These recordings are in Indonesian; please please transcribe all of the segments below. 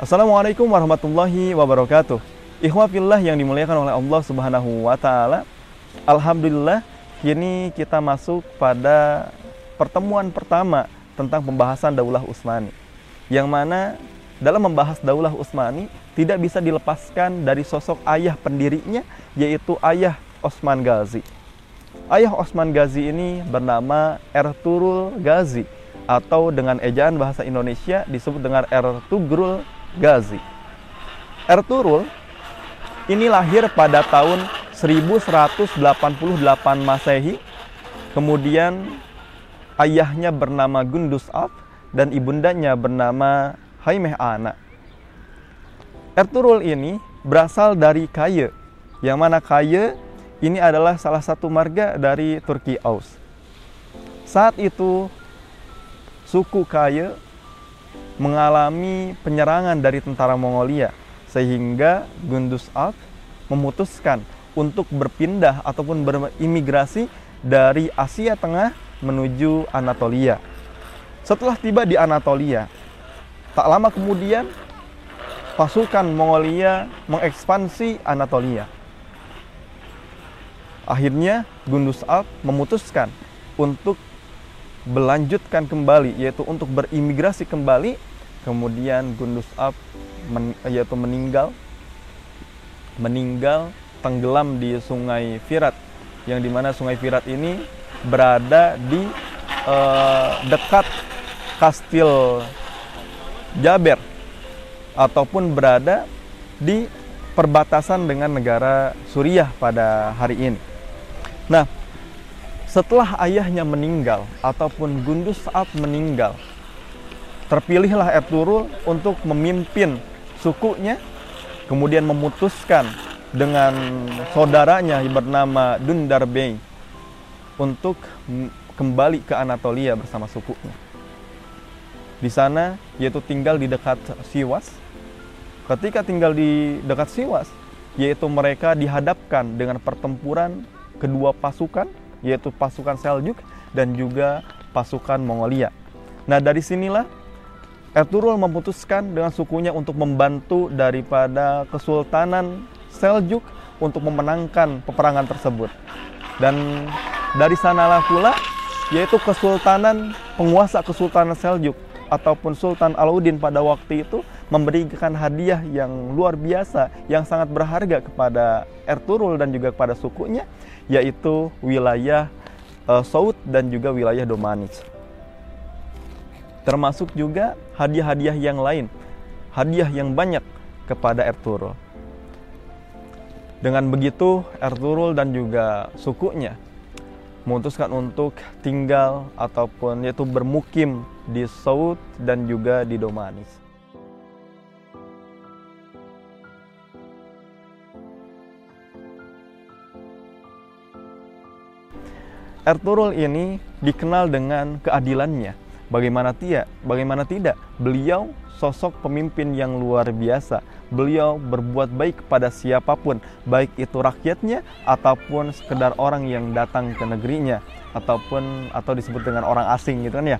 Assalamualaikum warahmatullahi wabarakatuh. Ikhwafillah yang dimuliakan oleh Allah Subhanahu wa taala. Alhamdulillah kini kita masuk pada pertemuan pertama tentang pembahasan Daulah Utsmani. Yang mana dalam membahas Daulah Utsmani tidak bisa dilepaskan dari sosok ayah pendirinya yaitu ayah Osman Ghazi. Ayah Osman Ghazi ini bernama Ertugrul Ghazi atau dengan ejaan bahasa Indonesia disebut dengan Ertugrul Ghazi. Ertugrul ini lahir pada tahun 1188 Masehi. Kemudian ayahnya bernama Gundus Alp dan ibundanya bernama Haimeh Ana. Ertugrul ini berasal dari Kaye, yang mana Kaye ini adalah salah satu marga dari Turki Aus. Saat itu suku Kaye mengalami penyerangan dari tentara Mongolia sehingga Gundus Alp memutuskan untuk berpindah ataupun berimigrasi dari Asia Tengah menuju Anatolia. Setelah tiba di Anatolia, tak lama kemudian pasukan Mongolia mengekspansi Anatolia. Akhirnya Gundus Alp memutuskan untuk melanjutkan kembali yaitu untuk berimigrasi kembali kemudian Gundus Alp men, yaitu meninggal meninggal tenggelam di Sungai Firat yang di mana Sungai Firat ini berada di eh, dekat Kastil Jaber ataupun berada di perbatasan dengan negara Suriah pada hari ini. Nah, setelah ayahnya meninggal ataupun Gundus saat meninggal, terpilihlah Ertugrul untuk memimpin sukunya, kemudian memutuskan dengan saudaranya bernama Dundar Bey untuk kembali ke Anatolia bersama sukunya. Di sana yaitu tinggal di dekat Siwas. Ketika tinggal di dekat Siwas, yaitu mereka dihadapkan dengan pertempuran kedua pasukan yaitu pasukan Seljuk dan juga pasukan Mongolia. Nah, dari sinilah Ertugrul memutuskan dengan sukunya untuk membantu daripada Kesultanan Seljuk untuk memenangkan peperangan tersebut. Dan dari sanalah pula yaitu Kesultanan penguasa Kesultanan Seljuk ataupun Sultan Alauddin pada waktu itu memberikan hadiah yang luar biasa yang sangat berharga kepada Ertugrul dan juga kepada sukunya yaitu wilayah uh, Saud dan juga wilayah Domanis. Termasuk juga hadiah-hadiah yang lain, hadiah yang banyak kepada Ertugrul. Dengan begitu, Ertugrul dan juga sukunya memutuskan untuk tinggal ataupun yaitu bermukim di Saud dan juga di Domanis. Ertugrul ini dikenal dengan keadilannya. Bagaimana tidak? Bagaimana tidak? Beliau sosok pemimpin yang luar biasa. Beliau berbuat baik kepada siapa pun, baik itu rakyatnya ataupun sekedar orang yang datang ke negerinya ataupun atau disebut dengan orang asing gitu kan ya.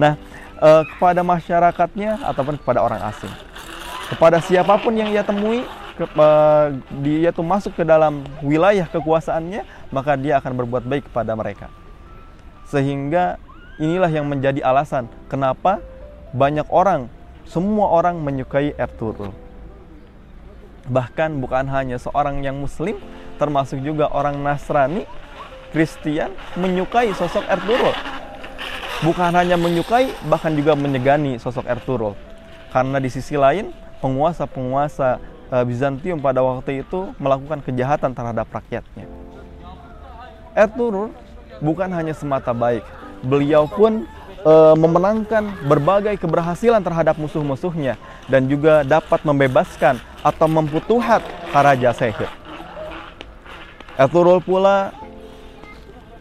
Nah, eh, kepada masyarakatnya ataupun kepada orang asing. Kepada siapa pun yang ia temui, ke, uh, dia tuh masuk ke dalam wilayah kekuasaannya, maka dia akan berbuat baik kepada mereka. Sehingga inilah yang menjadi alasan kenapa banyak orang, semua orang menyukai Ertugrul. Bahkan bukan hanya seorang yang muslim, termasuk juga orang Nasrani, Kristen menyukai sosok Ertugrul. Bukan hanya menyukai, bahkan juga menyegani sosok Ertugrul. Karena di sisi lain, penguasa-penguasa uh, Bizantium pada waktu itu melakukan kejahatan terhadap rakyatnya. Ertugrul bukan hanya semata baik, beliau pun uh, memenangkan berbagai keberhasilan terhadap musuh-musuhnya dan juga dapat membebaskan atau memputuhat Karaja Sehir. Ertugrul pula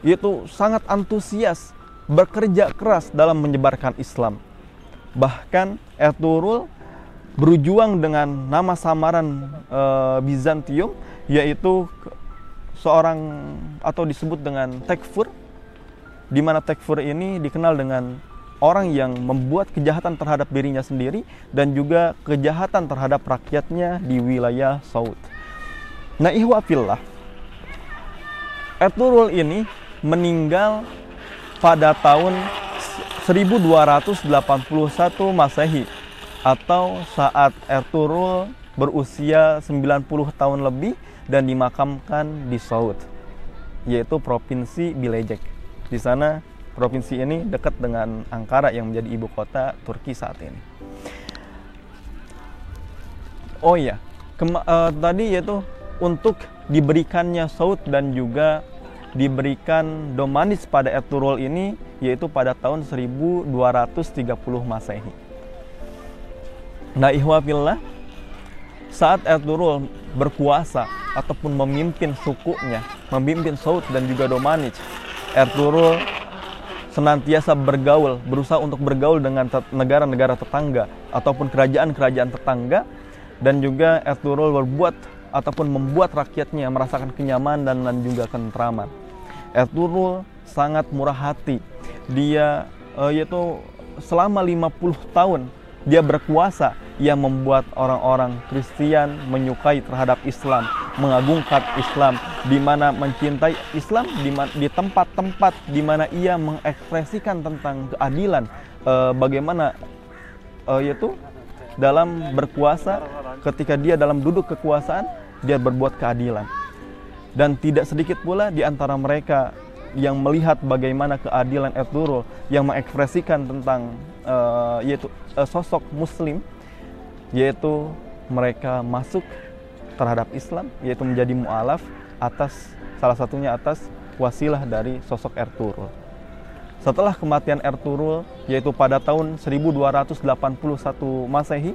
itu sangat antusias bekerja keras dalam menyebarkan Islam. Bahkan Ertugrul berjuang dengan nama samaran e, Bizantium yaitu seorang atau disebut dengan Tekfur di mana Tekfur ini dikenal dengan orang yang membuat kejahatan terhadap dirinya sendiri dan juga kejahatan terhadap rakyatnya di wilayah Saud. Nah, ihwafillah, Ertugrul ini meninggal pada tahun 1281 Masehi atau saat Ertugrul berusia 90 tahun lebih dan dimakamkan di Saud yaitu provinsi Bilecik. Di sana provinsi ini dekat dengan Ankara yang menjadi ibu kota Turki saat ini. Oh iya, uh, tadi yaitu untuk diberikannya Saud dan juga diberikan Domanis pada Ertugrul ini yaitu pada tahun 1230 Masehi. Nah, ihwafillah saat Ertugrul berkuasa ataupun memimpin sukunya, memimpin Saud dan juga Domanic, Ertugrul senantiasa bergaul, berusaha untuk bergaul dengan negara-negara tetangga ataupun kerajaan-kerajaan tetangga dan juga Ertugrul berbuat ataupun membuat rakyatnya merasakan kenyamanan dan juga ketentraman. Ertugrul sangat murah hati. Dia uh, yaitu selama 50 tahun dia berkuasa yang membuat orang-orang Kristen menyukai terhadap Islam, mengagungkan Islam, di mana mencintai Islam di tempat-tempat di mana ia mengekspresikan tentang keadilan, e, bagaimana e, yaitu dalam berkuasa ketika dia dalam duduk kekuasaan dia berbuat keadilan. Dan tidak sedikit pula di antara mereka yang melihat bagaimana keadilan Ertugrul yang mengekspresikan tentang uh, yaitu uh, sosok muslim yaitu mereka masuk terhadap Islam yaitu menjadi mualaf atas salah satunya atas wasilah dari sosok Ertugrul. Setelah kematian Ertugrul yaitu pada tahun 1281 Masehi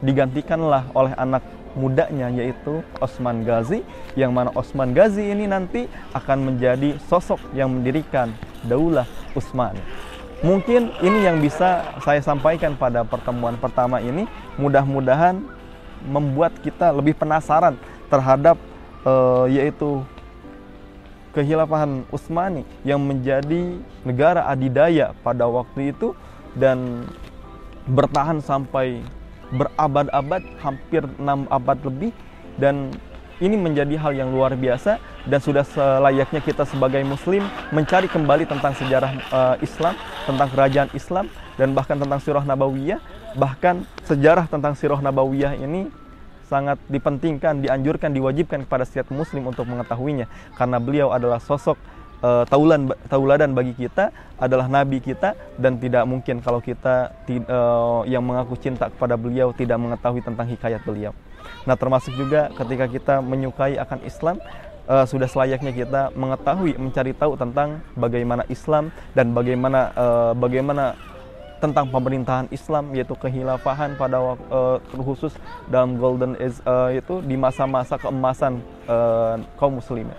digantikanlah oleh anak mudanya yaitu Osman Ghazi yang mana Osman Ghazi ini nanti akan menjadi sosok yang mendirikan Daulah Utsmani. Mungkin ini yang bisa saya sampaikan pada pertemuan pertama ini. Mudah-mudahan membuat kita lebih penasaran terhadap uh, yaitu kehilafahan Utsmani yang menjadi negara adidaya pada waktu itu dan bertahan sampai berabad-abad, hampir enam abad lebih dan ini menjadi hal yang luar biasa dan sudah selayaknya kita sebagai muslim mencari kembali tentang sejarah uh, Islam, tentang kerajaan Islam dan bahkan tentang sirah nabawiyah, bahkan sejarah tentang sirah nabawiyah ini sangat dipentingkan, dianjurkan, diwajibkan kepada setiap muslim untuk mengetahuinya karena beliau adalah sosok uh, taulan tauladan bagi kita adalah nabi kita dan tidak mungkin kalau kita uh, yang mengaku cinta kepada beliau tidak mengetahui tentang hikayat beliau. Nah, termasuk juga ketika kita menyukai akan Islam uh, sudah selayaknya kita mengetahui, mencari tahu tentang bagaimana Islam dan bagaimana uh, bagaimana tentang pemerintahan Islam yaitu kehilafahan pada uh, khusus dalam golden age uh, itu di masa-masa keemasan uh, kaum muslimin.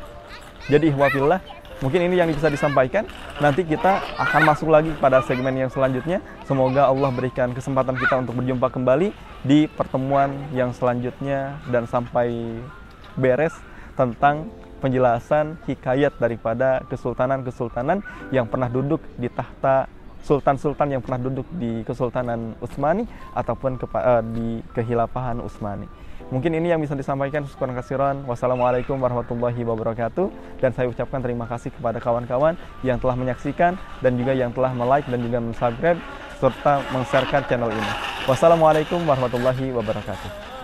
Jadi wafillah Mungkin ini yang bisa disampaikan. Nanti kita akan masuk lagi pada segmen yang selanjutnya. Semoga Allah berikan kesempatan kita untuk berjumpa kembali di pertemuan yang selanjutnya dan sampai beres tentang penjelasan hikayat daripada kesultanan-kesultanan yang pernah duduk di tahta sultan-sultan yang pernah duduk di Kesultanan Utsmani ataupun uh, di kehilafahan Utsmani. Mungkin ini yang bisa disampaikan Syukur kasiran. Wassalamualaikum warahmatullahi wabarakatuh. Dan saya ucapkan terima kasih kepada kawan-kawan yang telah menyaksikan dan juga yang telah like dan juga subscribe serta meng-sharekan channel ini. Wassalamualaikum warahmatullahi wabarakatuh.